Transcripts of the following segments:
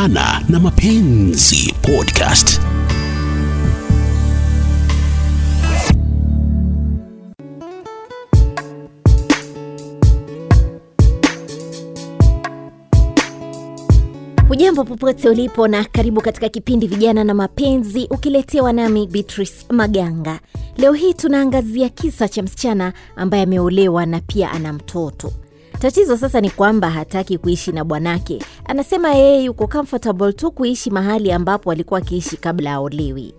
Vijana na Mapenzi Podcast. Ujambo popote ulipo na karibu katika kipindi Vijana na Mapenzi, ukiletewa nami Beatrice Maganga. Leo hii tunaangazia kisa cha msichana ambaye ameolewa na pia ana mtoto. Tatizo sasa ni kwamba hataki kuishi na bwanake. Anasema yeye yuko comfortable tu kuishi mahali ambapo alikuwa akiishi kabla aolewi.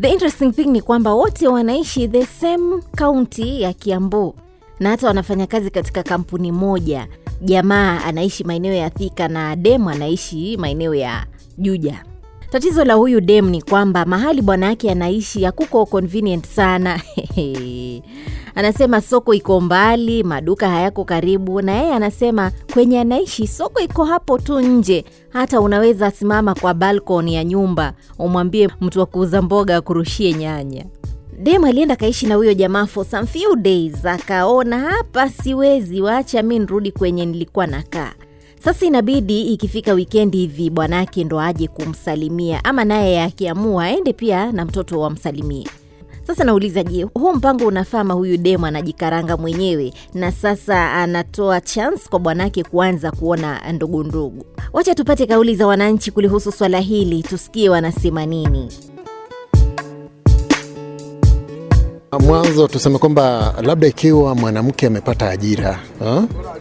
The interesting thing ni kwamba wote wanaishi the same county ya Kiambu na hata wanafanya kazi katika kampuni moja. Jamaa anaishi maeneo ya Thika na dem anaishi maeneo ya Juja. Tatizo la huyu dem ni kwamba mahali bwana yake anaishi hakuko convenient sana. anasema soko iko mbali, maduka hayako karibu, na yeye anasema kwenye anaishi soko iko hapo tu nje. Hata unaweza simama kwa balkoni ya nyumba umwambie mtu wa kuuza mboga akurushie nyanya. Dem alienda kaishi na huyo jamaa for some few days, akaona hapa siwezi, wacha mi nirudi kwenye nilikuwa nakaa. Sasa inabidi ikifika wikendi hivi bwanake ndo aje kumsalimia, ama naye akiamua aende pia na mtoto wamsalimie. Sasa nauliza, je, huu mpango unafama? Huyu demu anajikaranga mwenyewe na sasa anatoa chance kwa bwanake kuanza kuona ndugu ndugu. Wacha tupate kauli za wananchi kulihusu swala hili, tusikie wanasema nini. Mwanzo tuseme kwamba labda ikiwa mwanamke amepata ajira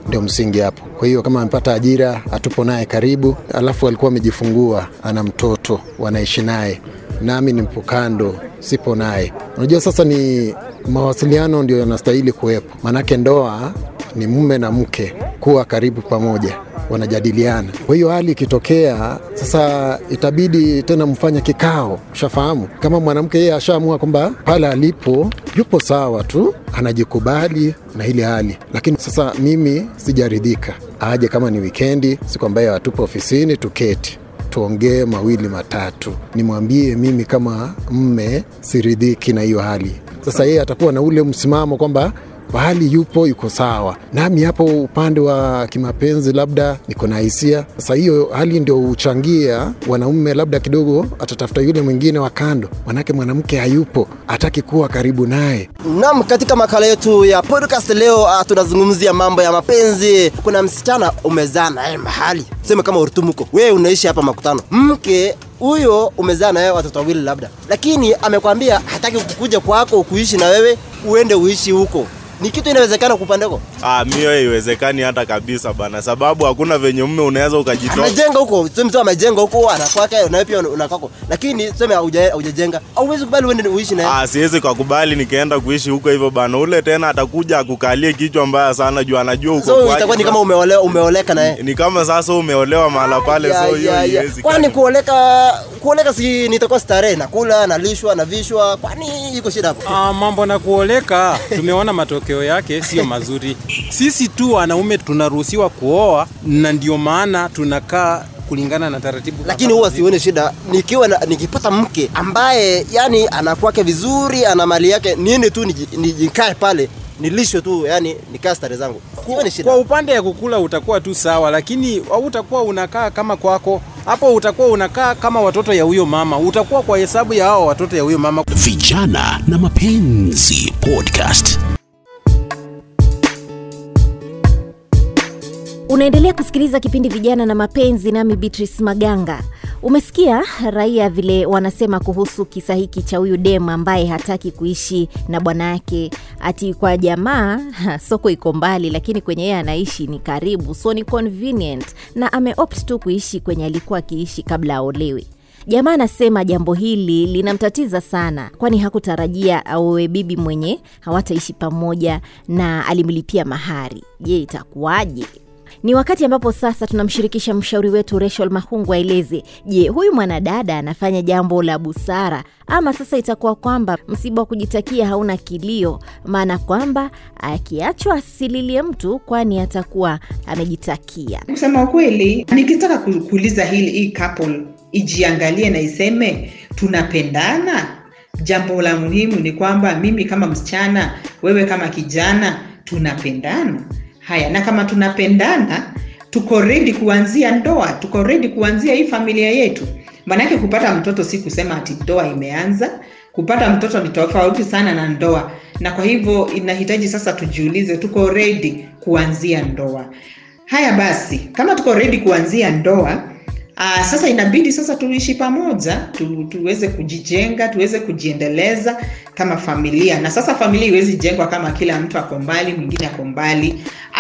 ndio msingi hapo. Kwa hiyo kama amepata ajira, atupo naye karibu, alafu alikuwa amejifungua, ana mtoto, wanaishi naye, nami nipo kando, sipo naye. Unajua sasa ni mawasiliano ndio yanastahili kuwepo, maanake ndoa ni mume na mke kuwa karibu pamoja wanajadiliana. Kwa hiyo hali ikitokea sasa, itabidi tena mfanye kikao. Ushafahamu, kama mwanamke yeye ashaamua kwamba pale alipo yupo sawa tu, anajikubali na ile hali, lakini sasa mimi sijaridhika, aje kama ni wikendi, siku ambayo hatupo ofisini, tuketi tuongee mawili matatu, nimwambie mimi kama mme siridhiki na hiyo hali. Sasa yeye atakuwa na ule msimamo kwamba pahali yupo yuko sawa, nami hapo upande wa kimapenzi labda niko na hisia. Sasa hiyo hali ndio huchangia wanaume, labda kidogo atatafuta yule mwingine wa kando, manake mwanamke hayupo, hataki kuwa karibu naye. Naam, katika makala yetu ya podcast leo uh, tunazungumzia mambo ya mapenzi. Kuna msichana umezaa naye mahali, sema kama urutumuko, wewe unaishi hapa Makutano, mke huyo umezaa naye watoto wawili labda, lakini amekwambia hataki kukuja kwako kuishi na wewe, uende uishi huko ni kitu inawezekana kupandeko? Ah, mio haiwezekani hata kabisa bana, sababu hakuna venye mume unaweza ukajitoa. Amejenga huko, sio mtu amejenga huko anakwake na pia unakwako, lakini sema hujajenga, hauwezi kubali uende uishi naye. Ah, siwezi kukubali nikaenda kuishi huko hivyo bana, ule tena atakuja akukalie kichwa mbaya sana juu anajua huko. so, itakuwa ni kama umeolewa, umeoleka naye. Ni kama sasa umeolewa mahala pale, so hiyo ya, ya. haiwezi. Kwani kuoleka kuoleka si nitakuwa starehe, nakula, nalishwa, navishwa, kwani iko shida hapo? Ah, mambo na kuoleka tumeona matokeo yake sio mazuri. Sisi tu wanaume tunaruhusiwa kuoa na ndio maana tunakaa kulingana na taratibu. Lakini huwa sione shida nikiwa na, nikipata mke ambaye yani anakwake vizuri, ana mali yake, niende tu nijikae pale nilishwe tu, yani nikaa stare zangu. Shida. Kwa upande ya kukula utakuwa tu sawa, lakini utakuwa unakaa kama kwako hapo, utakuwa unakaa kama watoto ya huyo mama, utakuwa kwa hesabu ya hao watoto ya huyo mama. Vijana na Mapenzi Podcast. Unaendelea kusikiliza kipindi Vijana na Mapenzi, nami Beatrice Maganga. Umesikia raia vile wanasema kuhusu kisa hiki cha huyu dem ambaye hataki kuishi na bwana yake, ati kwa jamaa soko iko mbali, lakini kwenye yeye anaishi ni karibu, so ni convenient, na ameopt tu kuishi kwenye alikuwa akiishi kabla aolewe. Jamaa anasema jambo hili linamtatiza sana, kwani hakutarajia aowe bibi mwenye hawataishi pamoja na alimlipia mahari. Je, itakuwaje? Ni wakati ambapo sasa tunamshirikisha mshauri wetu Rachel Mahungu aeleze, je, huyu mwanadada anafanya jambo la busara ama sasa itakuwa kwamba msiba wa kujitakia hauna kilio, maana kwamba akiachwa asililie mtu, kwani atakuwa amejitakia. Kusema ukweli, nikitaka kuuliza hili hii couple ijiangalie na iseme tunapendana. Jambo la muhimu ni kwamba mimi kama msichana, wewe kama kijana, tunapendana. Haya, na kama tunapendana tuko redi kuanzia ndoa tuko redi kuanzia hii familia yetu. Maanake kupata mtoto si kusema ati ndoa imeanza kupata mtoto ni tofauti sana na ndoa. Na kwa hivyo inahitaji sasa tujiulize tuko redi kuanzia ndoa. Haya basi kama tuko redi kuanzia ndoa Aa, sasa inabidi sasa tuishi pamoja tu, tuweze kujijenga tuweze kujiendeleza kama familia. Na sasa familia iwezi jengwa kama kila mtu ako mbali mwingine ako mbali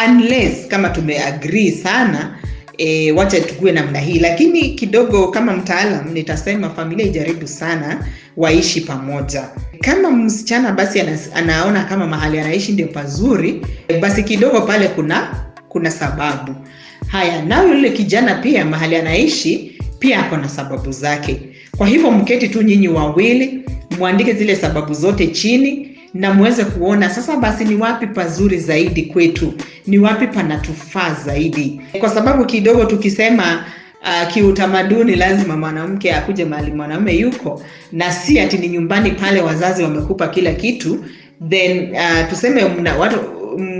unless kama tumeagree sana e, wacha tukue namna hii. Lakini kidogo kama mtaalam nitasema familia ijaribu sana waishi pamoja. Kama msichana basi ana, anaona kama mahali anaishi ndio pazuri basi kidogo pale kuna kuna sababu. Haya nayo yule kijana pia mahali anaishi pia ako na sababu zake. Kwa hivyo mketi tu nyinyi wawili mwandike zile sababu zote chini na muweze kuona sasa basi ni wapi pazuri zaidi kwetu ni wapi panatufaa zaidi. Kwa sababu kidogo tukisema uh, kiutamaduni lazima mwanamke akuje mahali mwanaume yuko na si ati ni nyumbani pale wazazi wamekupa kila kitu then uh, tuseme mna, watu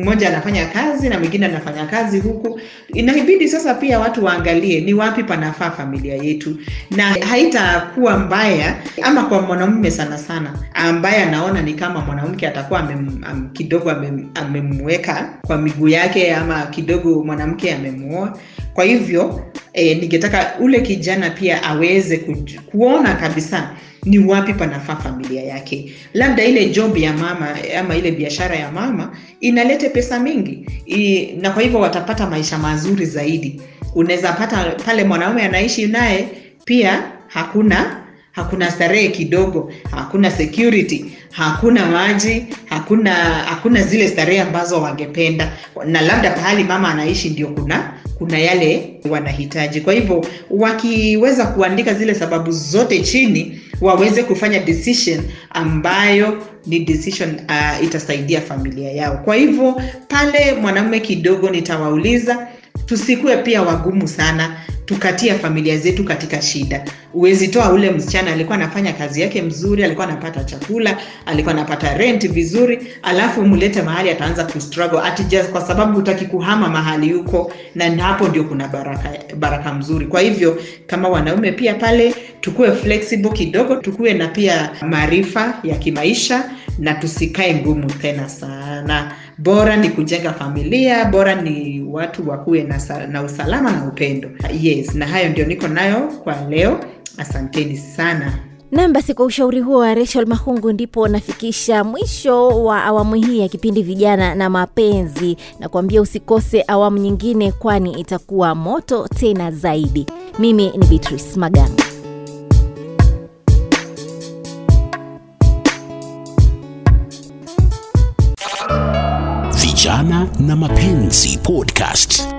mmoja anafanya kazi na mwingine anafanya kazi huku. Inabidi sasa pia watu waangalie ni wapi panafaa familia yetu. Na haitakuwa mbaya ama kwa mwanamume sana sana ambaye anaona ni kama mwanamke atakuwa amem, am, kidogo amem, amemweka kwa miguu yake ama kidogo mwanamke amemuoa kwa hivyo e, ningetaka ule kijana pia aweze ku, kuona kabisa ni wapi panafaa familia yake. Labda ile job ya mama ama ile biashara ya mama inalete pesa mingi. I, na kwa hivyo watapata maisha mazuri zaidi. Unaweza pata pale mwanaume anaishi naye pia hakuna hakuna starehe kidogo hakuna security hakuna maji hakuna hakuna zile starehe ambazo wangependa. Na labda pahali mama anaishi ndio kuna kuna yale wanahitaji. Kwa hivyo wakiweza kuandika zile sababu zote chini waweze kufanya decision ambayo ni decision uh, itasaidia familia yao. Kwa hivyo pale mwanamume kidogo nitawauliza tusikuwe pia wagumu sana tukatia familia zetu katika shida. Uwezi toa ule msichana alikuwa anafanya kazi yake mzuri alikuwa anapata chakula alikuwa anapata rent vizuri alafu mlete mahali ataanza kustruggle ati just kwa sababu utaki kuhama mahali huko na hapo ndio kuna baraka baraka mzuri. Kwa hivyo kama wanaume pia pale tukuwe flexible kidogo tukuwe na pia maarifa ya kimaisha na tusikae ngumu tena sana. Bora ni kujenga familia bora ni watu wakuwe na, na usalama na upendo yes na hayo ndio niko nayo kwa leo. Asanteni sana. Nam basi kwa ushauri huo wa rachel mahungu ndipo nafikisha mwisho wa awamu hii ya kipindi vijana na mapenzi. Na kuambia usikose awamu nyingine kwani itakuwa moto tena zaidi. Mimi ni beatrice maganga vijana na mapenzi podcast